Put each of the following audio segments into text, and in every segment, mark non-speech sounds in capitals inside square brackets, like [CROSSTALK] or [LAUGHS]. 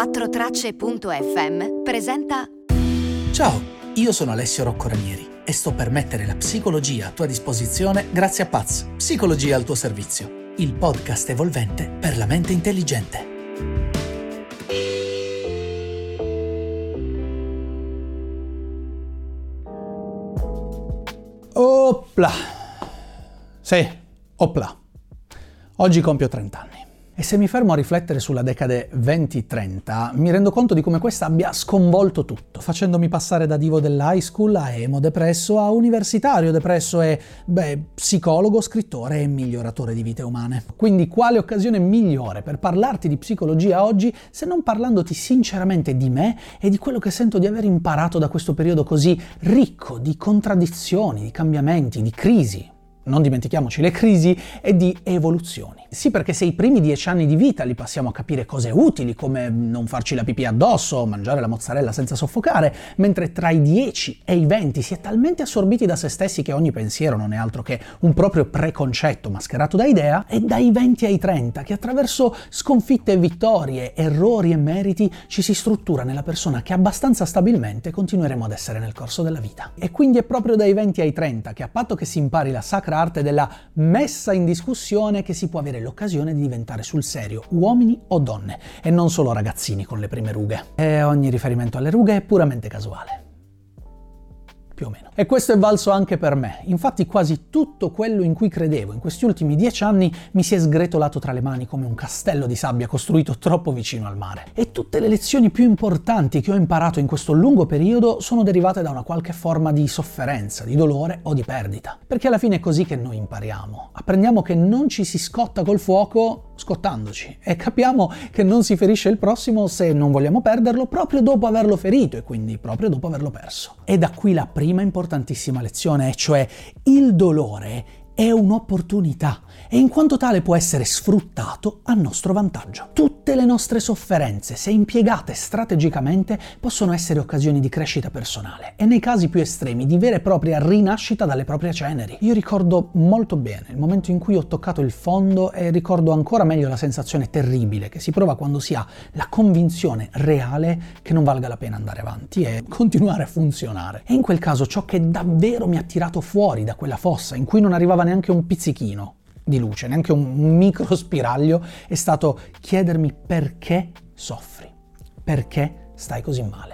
4tracce.fm presenta Ciao, io sono Alessio Rocco Ranieri e sto per mettere la psicologia a tua disposizione grazie a Paz, Psicologia al tuo servizio, il podcast evolvente per la mente intelligente. Opla! Sì, opla. Oggi compio 30 anni. E se mi fermo a riflettere sulla decade 20-30, mi rendo conto di come questa abbia sconvolto tutto, facendomi passare da divo dell'high school a emo depresso a universitario depresso e, beh, psicologo, scrittore e miglioratore di vite umane. Quindi quale occasione migliore per parlarti di psicologia oggi se non parlandoti sinceramente di me e di quello che sento di aver imparato da questo periodo così ricco di contraddizioni, di cambiamenti, di crisi, non dimentichiamoci le crisi e di evoluzioni. Sì, perché se i primi dieci anni di vita li passiamo a capire cose utili, come non farci la pipì addosso, o mangiare la mozzarella senza soffocare, mentre tra i 10 e i 20 si è talmente assorbiti da se stessi che ogni pensiero non è altro che un proprio preconcetto mascherato da idea, e dai 20 ai 30 che attraverso sconfitte e vittorie, errori e meriti ci si struttura nella persona che abbastanza stabilmente continueremo ad essere nel corso della vita. E quindi è proprio dai 20 ai 30 che a patto che si impari la sacra arte della messa in discussione che si può avere l'occasione di diventare sul serio uomini o donne e non solo ragazzini con le prime rughe. E ogni riferimento alle rughe è puramente casuale più o meno. E questo è valso anche per me. Infatti quasi tutto quello in cui credevo in questi ultimi dieci anni mi si è sgretolato tra le mani come un castello di sabbia costruito troppo vicino al mare. E tutte le lezioni più importanti che ho imparato in questo lungo periodo sono derivate da una qualche forma di sofferenza, di dolore o di perdita. Perché alla fine è così che noi impariamo. Apprendiamo che non ci si scotta col fuoco scottandoci e capiamo che non si ferisce il prossimo se non vogliamo perderlo proprio dopo averlo ferito e quindi proprio dopo averlo perso. E da qui la prima importantissima lezione, cioè il dolore è un'opportunità e in quanto tale può essere sfruttato a nostro vantaggio. Tutte le nostre sofferenze, se impiegate strategicamente, possono essere occasioni di crescita personale e nei casi più estremi di vera e propria rinascita dalle proprie ceneri. Io ricordo molto bene il momento in cui ho toccato il fondo e ricordo ancora meglio la sensazione terribile che si prova quando si ha la convinzione reale che non valga la pena andare avanti e continuare a funzionare. E in quel caso ciò che davvero mi ha tirato fuori da quella fossa in cui non arrivava un pizzichino di luce, neanche un micro [LAUGHS] spiraglio, è stato chiedermi perché soffri, perché stai così male.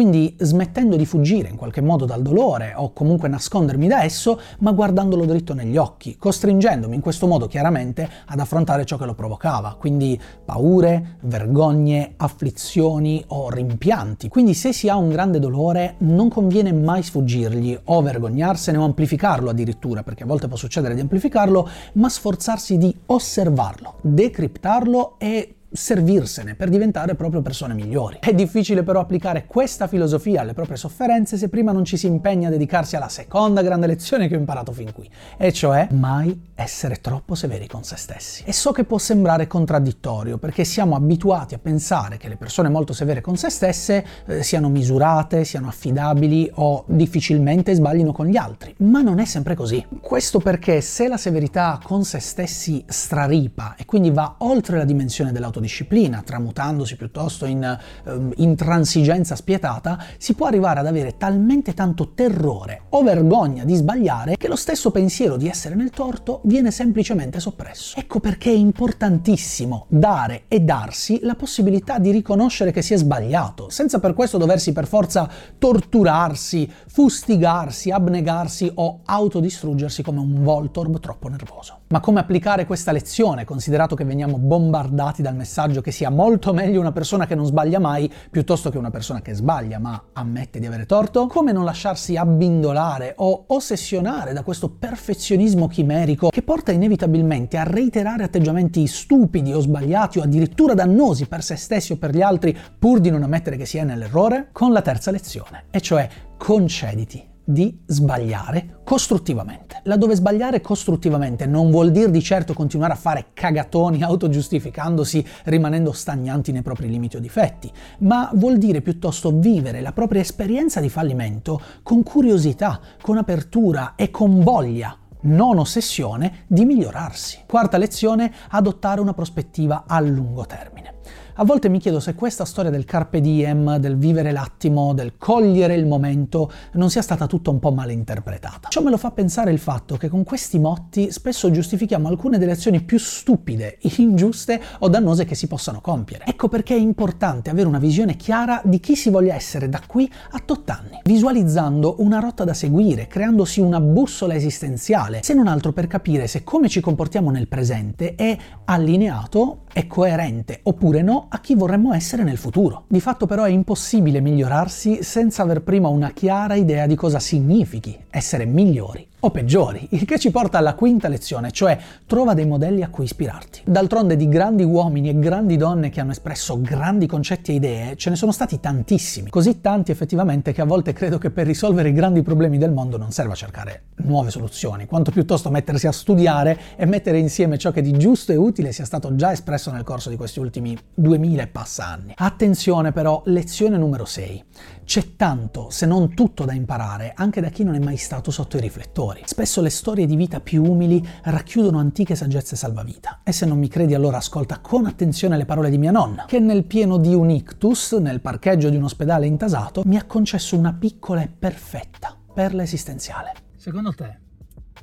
Quindi smettendo di fuggire in qualche modo dal dolore o comunque nascondermi da esso, ma guardandolo dritto negli occhi, costringendomi in questo modo chiaramente ad affrontare ciò che lo provocava, quindi paure, vergogne, afflizioni o rimpianti. Quindi se si ha un grande dolore non conviene mai sfuggirgli o vergognarsene o amplificarlo addirittura, perché a volte può succedere di amplificarlo, ma sforzarsi di osservarlo, decriptarlo e servirsene per diventare proprio persone migliori. È difficile però applicare questa filosofia alle proprie sofferenze se prima non ci si impegna a dedicarsi alla seconda grande lezione che ho imparato fin qui, e cioè mai essere troppo severi con se stessi. E so che può sembrare contraddittorio perché siamo abituati a pensare che le persone molto severe con se stesse eh, siano misurate, siano affidabili o difficilmente sbaglino con gli altri, ma non è sempre così. Questo perché se la severità con se stessi straripa e quindi va oltre la dimensione dell'autorità, autodisciplina, tramutandosi piuttosto in eh, intransigenza spietata, si può arrivare ad avere talmente tanto terrore o vergogna di sbagliare che lo stesso pensiero di essere nel torto viene semplicemente soppresso. Ecco perché è importantissimo dare e darsi la possibilità di riconoscere che si è sbagliato, senza per questo doversi per forza torturarsi, fustigarsi, abnegarsi o autodistruggersi come un Voltorb troppo nervoso. Ma come applicare questa lezione, considerato che veniamo bombardati dal messaggio che sia molto meglio una persona che non sbaglia mai piuttosto che una persona che sbaglia ma ammette di avere torto? Come non lasciarsi abbindolare o ossessionare da questo perfezionismo chimerico che porta inevitabilmente a reiterare atteggiamenti stupidi o sbagliati o addirittura dannosi per se stessi o per gli altri pur di non ammettere che si è nell'errore? Con la terza lezione, e cioè concediti di sbagliare costruttivamente. Laddove sbagliare costruttivamente non vuol dire di certo continuare a fare cagatoni [LAUGHS] autogiustificandosi rimanendo stagnanti nei propri limiti o difetti, ma vuol dire piuttosto vivere la propria esperienza di fallimento con curiosità, con apertura e con voglia non ossessione di migliorarsi. Quarta lezione, adottare una prospettiva a lungo termine. A volte mi chiedo se questa storia del carpe diem, del vivere l'attimo, del cogliere il momento, non sia stata tutta un po' mal interpretata. Ciò me lo fa pensare il fatto che con questi motti spesso giustifichiamo alcune delle azioni più stupide, ingiuste o dannose che si possano compiere. Ecco perché è importante avere una visione chiara di chi si voglia essere da qui a tot anni, visualizzando una rotta da seguire, creandosi una bussola esistenziale, se non altro per capire se come ci comportiamo nel presente è allineato, è coerente oppure no a chi vorremmo essere nel futuro. Di fatto però è impossibile migliorarsi senza aver prima una chiara idea di cosa significhi essere migliori o peggiori, il che ci porta alla quinta lezione, cioè trova dei modelli a cui ispirarti. D'altronde di grandi uomini e grandi donne che hanno espresso grandi concetti e idee ce ne sono stati tantissimi, così tanti effettivamente che a volte credo che per risolvere i grandi problemi del mondo non serva cercare nuove soluzioni, quanto piuttosto mettersi a studiare e mettere insieme ciò che di giusto e utile sia stato già espresso nel corso di questi ultimi 2000 e passa anni. Attenzione però, lezione numero 6. C'è tanto, se non tutto da imparare, anche da chi non è mai stato sotto i riflettori. Spesso le storie di vita più umili racchiudono antiche saggezze salvavita. E se non mi credi allora ascolta con attenzione le parole di mia nonna, che nel pieno di un ictus, nel parcheggio di un ospedale intasato, mi ha concesso una piccola e perfetta perla esistenziale. Secondo te,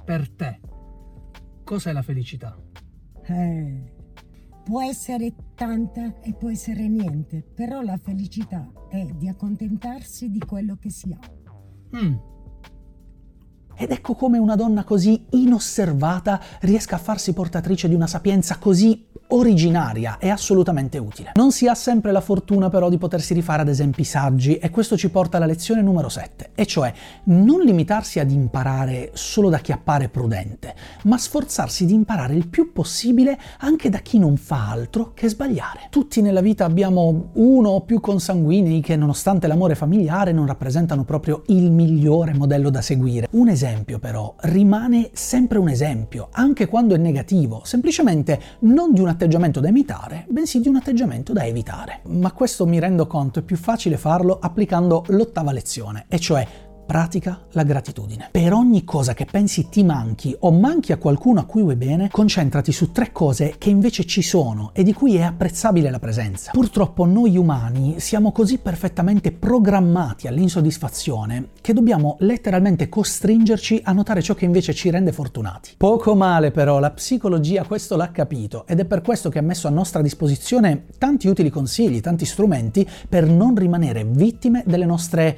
per te, cos'è la felicità? Eh, può essere tanta e può essere niente, però la felicità è di accontentarsi di quello che si ha. Mm. Ed ecco come una donna così inosservata riesca a farsi portatrice di una sapienza così originaria e assolutamente utile. Non si ha sempre la fortuna però di potersi rifare ad esempi saggi e questo ci porta alla lezione numero 7, e cioè non limitarsi ad imparare solo da chi appare prudente, ma sforzarsi di imparare il più possibile anche da chi non fa altro che sbagliare. Tutti nella vita abbiamo uno o più consanguinei che nonostante l'amore familiare non rappresentano proprio il migliore modello da seguire. Un esempio però rimane sempre un esempio, anche quando è negativo, semplicemente non di una atteggiamento da imitare, bensì di un atteggiamento da evitare. Ma questo mi rendo conto è più facile farlo applicando l'ottava lezione, e cioè pratica la gratitudine. Per ogni cosa che pensi ti manchi o manchi a qualcuno a cui vuoi bene, concentrati su tre cose che invece ci sono e di cui è apprezzabile la presenza. Purtroppo noi umani siamo così perfettamente programmati all'insoddisfazione che dobbiamo letteralmente costringerci a notare ciò che invece ci rende fortunati. Poco male però, la psicologia questo l'ha capito ed è per questo che ha messo a nostra disposizione tanti utili consigli, tanti strumenti per non rimanere vittime delle nostre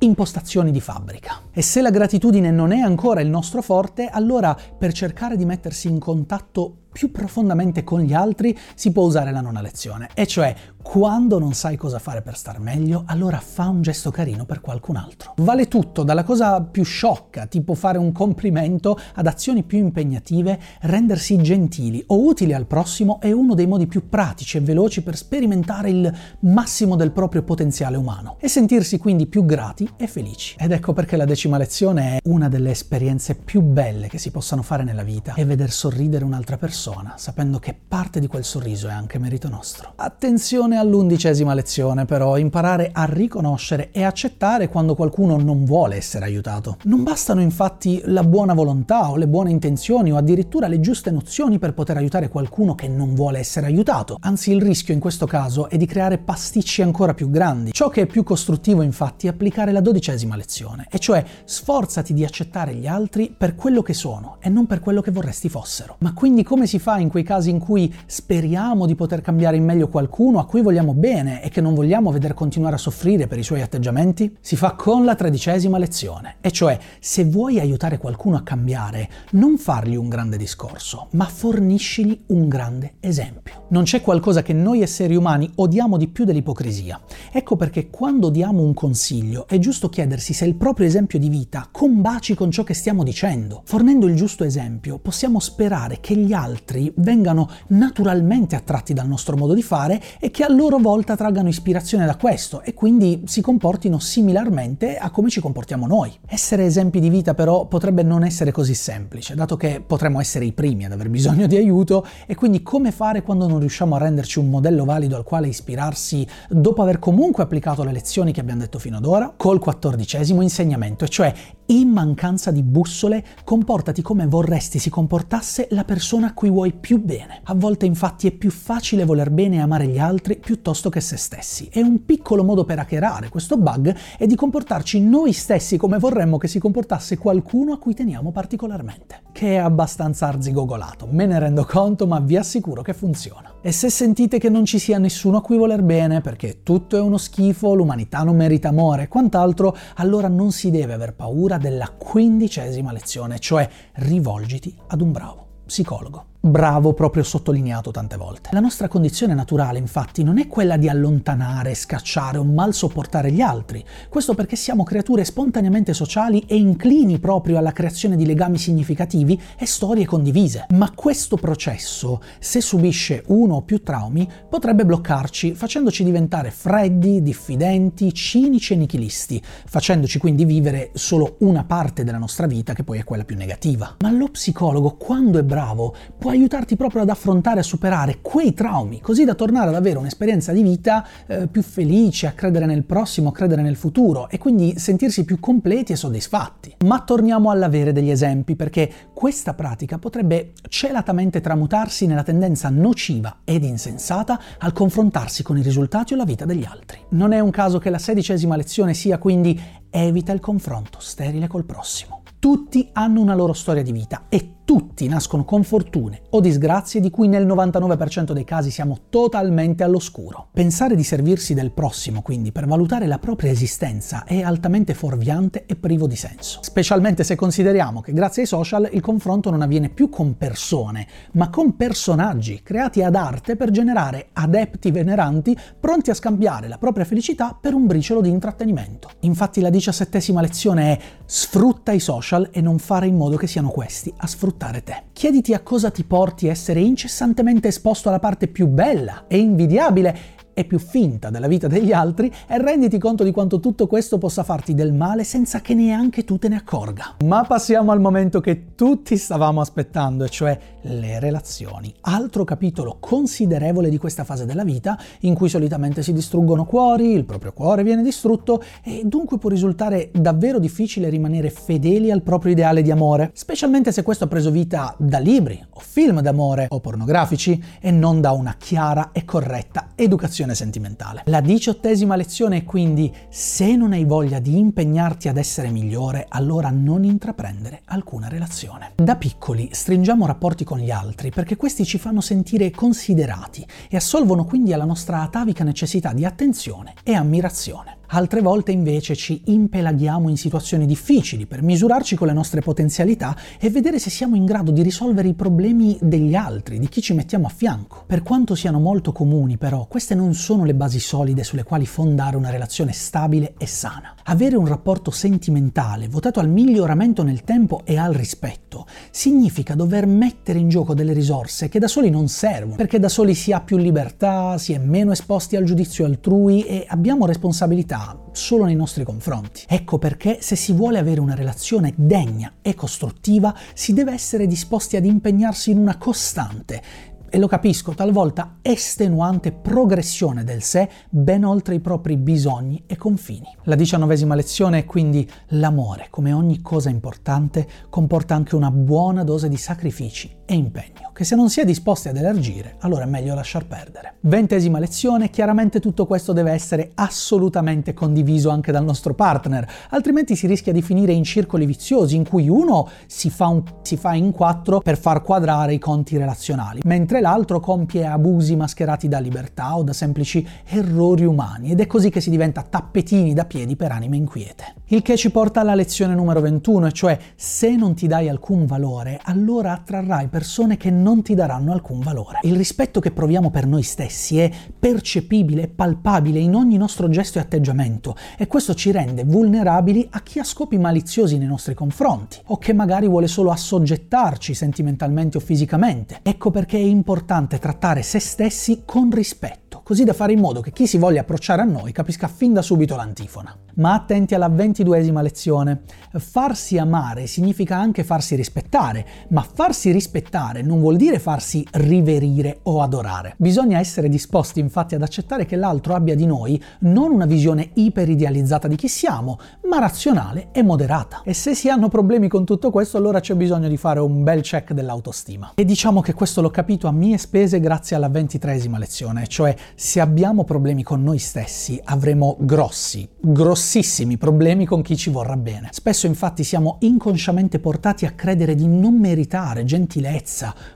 impostazioni di fabbrica. E se la gratitudine non è ancora il nostro forte, allora per cercare di mettersi in contatto più profondamente con gli altri si può usare la nona lezione, e cioè quando non sai cosa fare per star meglio, allora fa un gesto carino per qualcun altro. Vale tutto, dalla cosa più sciocca, tipo fare un complimento, ad azioni più impegnative, rendersi gentili o utili al prossimo è uno dei modi più pratici e veloci per sperimentare il massimo del proprio potenziale umano e sentirsi quindi più grati e felici. Ed ecco perché la decima lezione è una delle esperienze più belle che si possano fare nella vita, è veder sorridere un'altra persona, sapendo che parte di quel sorriso è anche merito nostro. Attenzione all'undicesima lezione, però, imparare a riconoscere e accettare quando qualcuno non vuole essere aiutato. Non bastano infatti la buona volontà o le buone intenzioni o addirittura le giuste nozioni per poter aiutare qualcuno che non vuole essere aiutato. Anzi, il rischio in questo caso è di creare pasticci ancora più grandi. Ciò che è più costruttivo, infatti, è applicare la dodicesima lezione, e cioè sforzati di accettare gli altri per quello che sono e non per quello che vorresti fossero. Ma quindi come si fa in quei casi in cui speriamo di poter cambiare in meglio qualcuno a cui vogliamo bene e che non vogliamo vedere continuare a soffrire per i suoi atteggiamenti? Si fa con la tredicesima lezione, e cioè se vuoi aiutare qualcuno a cambiare, non fargli un grande discorso, ma forniscigli un grande esempio. Non c'è qualcosa che noi esseri umani odiamo di più dell'ipocrisia. Ecco perché quando diamo un consiglio è giusto chiedersi se il proprio esempio di vita combaci con ciò che stiamo dicendo. Fornendo il giusto esempio possiamo sperare che gli altri vengano naturalmente attratti dal nostro modo di fare e che a loro volta traggano ispirazione da questo e quindi si comportino similarmente a come ci comportiamo noi. Essere esempi di vita però potrebbe non essere così semplice, dato che potremmo essere i primi ad aver bisogno di aiuto e quindi come fare quando non riusciamo a renderci un modello valido al quale ispirarsi dopo aver comunque applicato le lezioni che abbiamo detto fino ad ora? Col quattordicesimo insegnamento, e cioè in mancanza di bussole, comportati come vorresti si comportasse la persona a cui vuoi più bene. A volte infatti è più facile voler bene e amare gli altri piuttosto che se stessi. E un piccolo modo per hackerare questo bug è di comportarci noi stessi come vorremmo che si comportasse qualcuno a cui teniamo particolarmente. Che è abbastanza arzigogolato, me ne rendo conto, ma vi assicuro che funziona. E se sentite che non ci sia nessuno a cui voler bene, perché tutto è uno schifo, l'umanità non merita amore e quant'altro, allora non si deve aver paura della quindicesima lezione, cioè rivolgiti ad un bravo psicologo. Bravo proprio sottolineato tante volte. La nostra condizione naturale infatti non è quella di allontanare, scacciare o mal sopportare gli altri, questo perché siamo creature spontaneamente sociali e inclini proprio alla creazione di legami significativi e storie condivise. Ma questo processo, se subisce uno o più traumi, potrebbe bloccarci facendoci diventare freddi, diffidenti, cinici e nichilisti, facendoci quindi vivere solo una parte della nostra vita che poi è quella più negativa. Ma lo psicologo, quando è bravo, può può aiutarti proprio ad affrontare e a superare quei traumi, così da tornare ad avere un'esperienza di vita eh, più felice, a credere nel prossimo, a credere nel futuro e quindi sentirsi più completi e soddisfatti. Ma torniamo all'avere degli esempi, perché questa pratica potrebbe celatamente tramutarsi nella tendenza nociva ed insensata al confrontarsi con i risultati o la vita degli altri. Non è un caso che la sedicesima lezione sia quindi evita il confronto sterile col prossimo. Tutti hanno una loro storia di vita e tutti nascono con fortune o disgrazie di cui nel 99% dei casi siamo totalmente all'oscuro. Pensare di servirsi del prossimo, quindi, per valutare la propria esistenza è altamente fuorviante e privo di senso. Specialmente se consideriamo che grazie ai social il confronto non avviene più con persone, ma con personaggi creati ad arte per generare adepti veneranti pronti a scambiare la propria felicità per un briciolo di intrattenimento. Infatti la diciassettesima lezione è sfrutta i social e non fare in modo che siano questi a sfruttare sfruttare te. Chiediti a cosa ti porti essere incessantemente esposto alla parte più bella e invidiabile e più finta della vita degli altri e renditi conto di quanto tutto questo possa farti del male senza che neanche tu te ne accorga. Ma passiamo al momento che tutti stavamo aspettando, e cioè le relazioni. Altro capitolo considerevole di questa fase della vita in cui solitamente si distruggono cuori, il proprio cuore viene distrutto e dunque può risultare davvero difficile rimanere fedeli al proprio ideale di amore, specialmente se questo ha preso vita da libri o film d'amore o pornografici e non da una chiara e corretta educazione relazione sentimentale. La diciottesima lezione è quindi se non hai voglia di impegnarti ad essere migliore, allora non intraprendere alcuna relazione. Da piccoli stringiamo rapporti con gli altri perché questi ci fanno sentire considerati e assolvono quindi alla nostra atavica necessità di attenzione e ammirazione. Altre volte invece ci impelaghiamo in situazioni difficili per misurarci con le nostre potenzialità e vedere se siamo in grado di risolvere i problemi degli altri, di chi ci mettiamo a fianco. Per quanto siano molto comuni però, queste non sono le basi solide sulle quali fondare una relazione stabile e sana. Avere un rapporto sentimentale votato al miglioramento nel tempo e al rispetto significa dover mettere in gioco delle risorse che da soli non servono, perché da soli si ha più libertà, si è meno esposti al giudizio altrui e abbiamo responsabilità solo nei nostri confronti. Ecco perché se si vuole avere una relazione degna e costruttiva si deve essere disposti ad impegnarsi in una costante e lo capisco, talvolta estenuante progressione del sé ben oltre i propri bisogni e confini. La diciannovesima lezione è quindi l'amore, come ogni cosa importante, comporta anche una buona dose di sacrifici e impegno, che se non si è disposti ad elargire, allora è meglio lasciar perdere. Ventesima lezione, chiaramente tutto questo deve essere assolutamente condiviso anche dal nostro partner, altrimenti si rischia di finire in circoli viziosi in cui uno si fa, un, si fa in quattro per far quadrare i conti relazionali, mentre l'altro compie abusi mascherati da libertà o da semplici errori umani ed è così che si diventa tappetini da piedi per anime inquiete. Il che ci porta alla lezione numero 21, e cioè se non ti dai alcun valore, allora attrarrai persone che non ti daranno alcun valore. Il rispetto che proviamo per noi stessi è percepibile e palpabile in ogni nostro gesto e atteggiamento e questo ci rende vulnerabili a chi ha scopi maliziosi nei nostri confronti o che magari vuole solo assoggettarci sentimentalmente o fisicamente. Ecco perché è importante trattare se stessi con rispetto, così da fare in modo che chi si voglia approcciare a noi capisca fin da subito l'antifona ma attenti alla ventiduesima lezione. Farsi amare significa anche farsi rispettare, ma farsi rispettare non vuol dire farsi riverire o adorare. Bisogna essere disposti infatti ad accettare che l'altro abbia di noi non una visione iperidealizzata di chi siamo, ma razionale e moderata. E se si hanno problemi con tutto questo, allora c'è bisogno di fare un bel check dell'autostima. E diciamo che questo l'ho capito a mie spese grazie alla ventitresima lezione, cioè se abbiamo problemi con noi stessi, avremo grossi, grossissimi problemi con chi ci vorrà bene. Spesso infatti siamo inconsciamente portati a credere di non meritare gentilezza,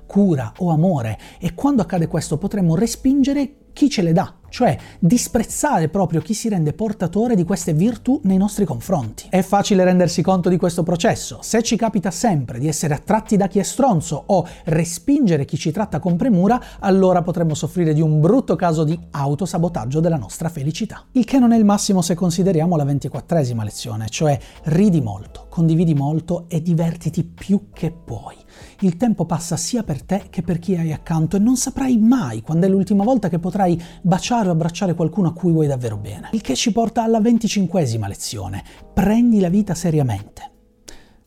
cura o amore. E quando accade questo potremmo respingere chi ce le dà, cioè disprezzare proprio chi si rende portatore di queste virtù nei nostri confronti. È facile rendersi conto di questo processo. Se ci capita sempre di essere attratti da chi è stronzo o respingere chi ci tratta con premura, allora potremmo soffrire di un brutto caso di autosabotaggio della nostra felicità. Il che non è il massimo se consideriamo la ventiquattresima lezione, cioè ridi molto, condividi molto e divertiti più che puoi. Il tempo passa sia per te che per chi hai accanto e non saprai mai quando è l'ultima volta che potrai baciare o abbracciare qualcuno a cui vuoi davvero bene. Il che ci porta alla venticinquesima lezione. Prendi la vita seriamente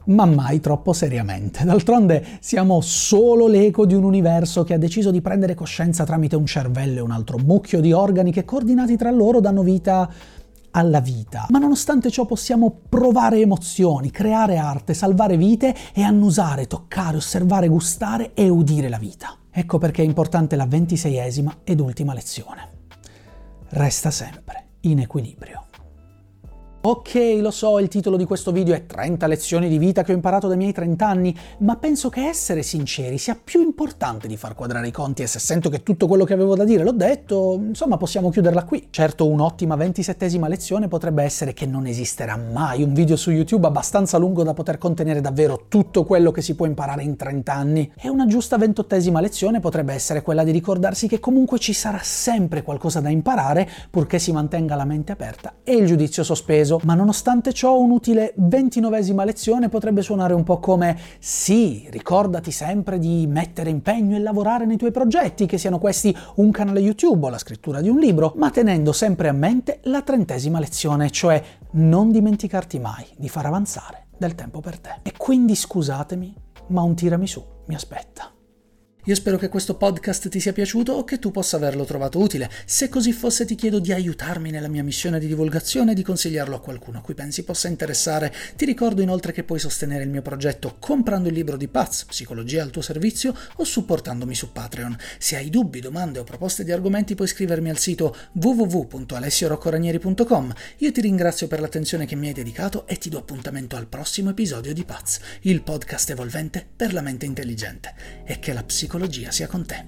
ma mai troppo seriamente. D'altronde siamo solo l'eco di un universo che ha deciso di prendere coscienza tramite un cervello e un altro mucchio di organi che coordinati tra loro danno vita alla vita. Ma nonostante ciò possiamo provare emozioni, creare arte, salvare vite e annusare, toccare, osservare, gustare e udire la vita. Ecco perché è importante la ventiseiesima ed ultima lezione. Resta sempre in equilibrio. Ok, lo so, il titolo di questo video è 30 lezioni di vita che ho imparato dai miei 30 anni, ma penso che essere sinceri sia più importante di far quadrare i conti e se sento che tutto quello che avevo da dire l'ho detto, insomma possiamo chiuderla qui. Certo, un'ottima 27esima lezione potrebbe essere che non esisterà mai un video su YouTube abbastanza lungo da poter contenere davvero tutto quello che si può imparare in 30 anni. E una giusta 28esima lezione potrebbe essere quella di ricordarsi che comunque ci sarà sempre qualcosa da imparare purché si mantenga la mente aperta e il giudizio sospeso ma nonostante ciò un'utile ventinovesima lezione potrebbe suonare un po' come sì, ricordati sempre di mettere impegno e lavorare nei tuoi progetti, che siano questi un canale YouTube o la scrittura di un libro, ma tenendo sempre a mente la trentesima lezione, cioè non dimenticarti mai di far avanzare del tempo per te. E quindi scusatemi, ma un tiramisù mi aspetta. Io spero che questo podcast ti sia piaciuto o che tu possa averlo trovato utile. Se così fosse ti chiedo di aiutarmi nella mia missione di divulgazione e di consigliarlo a qualcuno a cui pensi possa interessare. Ti ricordo inoltre che puoi sostenere il mio progetto comprando il libro di Paz, Psicologia al tuo servizio o supportandomi su Patreon. Se hai dubbi, domande o proposte di argomenti puoi scrivermi al sito www.alessioroccoranieri.com. Io ti ringrazio per l'attenzione che mi hai dedicato e ti do appuntamento al prossimo episodio di Paz, il podcast evolvente per la mente intelligente. E che la psicologia psicologia sia con te.